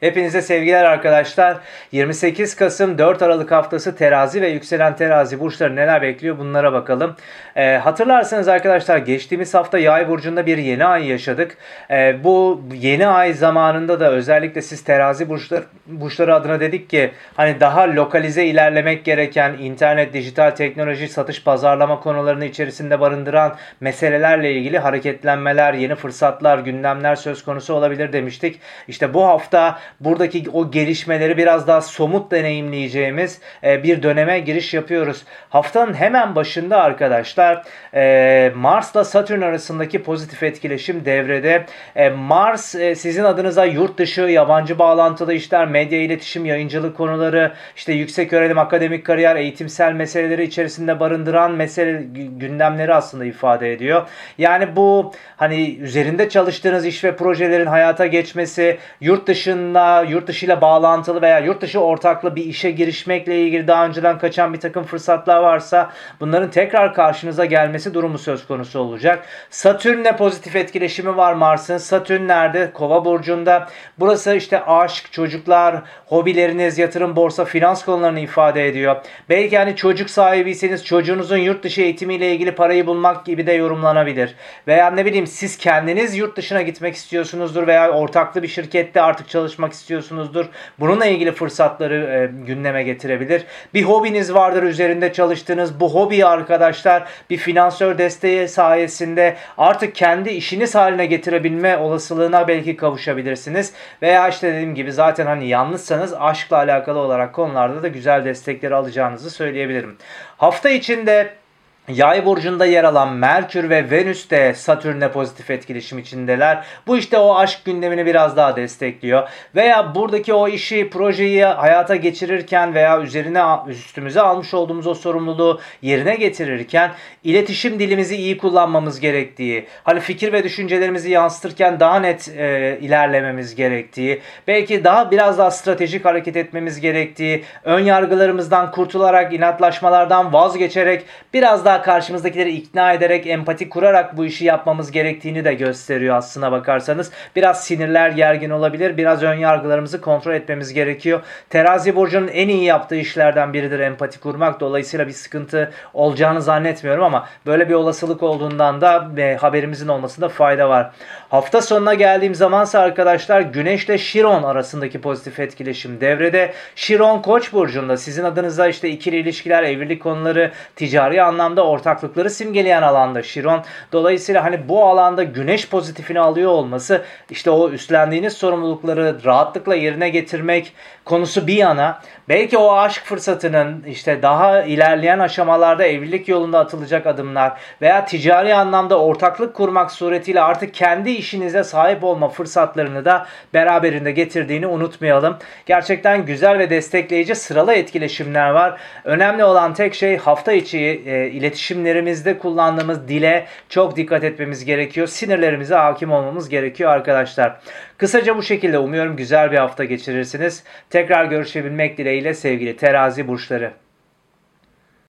Hepinize sevgiler arkadaşlar. 28 Kasım 4 Aralık haftası terazi ve yükselen terazi burçları neler bekliyor bunlara bakalım. Ee, hatırlarsanız arkadaşlar geçtiğimiz hafta yay burcunda bir yeni ay yaşadık. Ee, bu yeni ay zamanında da özellikle siz terazi burçları, burçları adına dedik ki hani daha lokalize ilerlemek gereken internet, dijital teknoloji, satış, pazarlama konularını içerisinde barındıran meselelerle ilgili hareketlenmeler, yeni fırsatlar, gündemler söz konusu olabilir demiştik. İşte bu hafta buradaki o gelişmeleri biraz daha somut deneyimleyeceğimiz e, bir döneme giriş yapıyoruz. Haftanın hemen başında arkadaşlar e, Mars'la Satürn arasındaki pozitif etkileşim devrede. E, Mars sizin adınıza yurt dışı, yabancı bağlantılı işler, medya iletişim, yayıncılık konuları, işte yüksek öğrenim, akademik kariyer, eğitimsel meseleleri içerisinde barındıran mesele gündemleri aslında ifade ediyor. Yani bu hani üzerinde çalıştığınız iş ve projelerin hayata geçmesi, yurt dışında dışında yurt dışıyla bağlantılı veya yurt dışı ortaklı bir işe girişmekle ilgili daha önceden kaçan bir takım fırsatlar varsa bunların tekrar karşınıza gelmesi durumu söz konusu olacak. Satürn'le pozitif etkileşimi var Mars'ın. Satürn nerede? Kova burcunda. Burası işte aşk, çocuklar, hobileriniz, yatırım, borsa, finans konularını ifade ediyor. Belki hani çocuk sahibiyseniz çocuğunuzun yurt dışı eğitimiyle ilgili parayı bulmak gibi de yorumlanabilir. Veya ne bileyim siz kendiniz yurt dışına gitmek istiyorsunuzdur veya ortaklı bir şirkette artık çalışmak yapmak istiyorsunuzdur. Bununla ilgili fırsatları e, gündeme getirebilir. Bir hobiniz vardır üzerinde çalıştığınız. Bu hobi arkadaşlar bir finansör desteği sayesinde artık kendi işiniz haline getirebilme olasılığına belki kavuşabilirsiniz. Veya işte dediğim gibi zaten hani yalnızsanız aşkla alakalı olarak konularda da güzel destekleri alacağınızı söyleyebilirim. Hafta içinde Yay burcunda yer alan Merkür ve Venüs de Satürn'le pozitif etkileşim içindeler. Bu işte o aşk gündemini biraz daha destekliyor. Veya buradaki o işi, projeyi hayata geçirirken veya üzerine üstümüze almış olduğumuz o sorumluluğu yerine getirirken iletişim dilimizi iyi kullanmamız gerektiği, hani fikir ve düşüncelerimizi yansıtırken daha net e, ilerlememiz gerektiği, belki daha biraz daha stratejik hareket etmemiz gerektiği, ön yargılarımızdan kurtularak, inatlaşmalardan vazgeçerek biraz daha karşımızdakileri ikna ederek, empati kurarak bu işi yapmamız gerektiğini de gösteriyor aslına bakarsanız. Biraz sinirler gergin olabilir. Biraz ön yargılarımızı kontrol etmemiz gerekiyor. Terazi burcunun en iyi yaptığı işlerden biridir empati kurmak. Dolayısıyla bir sıkıntı olacağını zannetmiyorum ama böyle bir olasılık olduğundan da e, haberimizin olmasında fayda var. Hafta sonuna geldiğim zamansa arkadaşlar Güneş ile Şiron arasındaki pozitif etkileşim devrede. Şiron Koç burcunda sizin adınıza işte ikili ilişkiler, evlilik konuları, ticari anlamda ortaklıkları simgeleyen alanda Şiron. Dolayısıyla hani bu alanda güneş pozitifini alıyor olması işte o üstlendiğiniz sorumlulukları rahatlıkla yerine getirmek konusu bir yana belki o aşk fırsatının işte daha ilerleyen aşamalarda evlilik yolunda atılacak adımlar veya ticari anlamda ortaklık kurmak suretiyle artık kendi işinize sahip olma fırsatlarını da beraberinde getirdiğini unutmayalım. Gerçekten güzel ve destekleyici sıralı etkileşimler var. Önemli olan tek şey hafta içi e, iletişim iletişimlerimizde kullandığımız dile çok dikkat etmemiz gerekiyor. Sinirlerimize hakim olmamız gerekiyor arkadaşlar. Kısaca bu şekilde umuyorum güzel bir hafta geçirirsiniz. Tekrar görüşebilmek dileğiyle sevgili terazi burçları.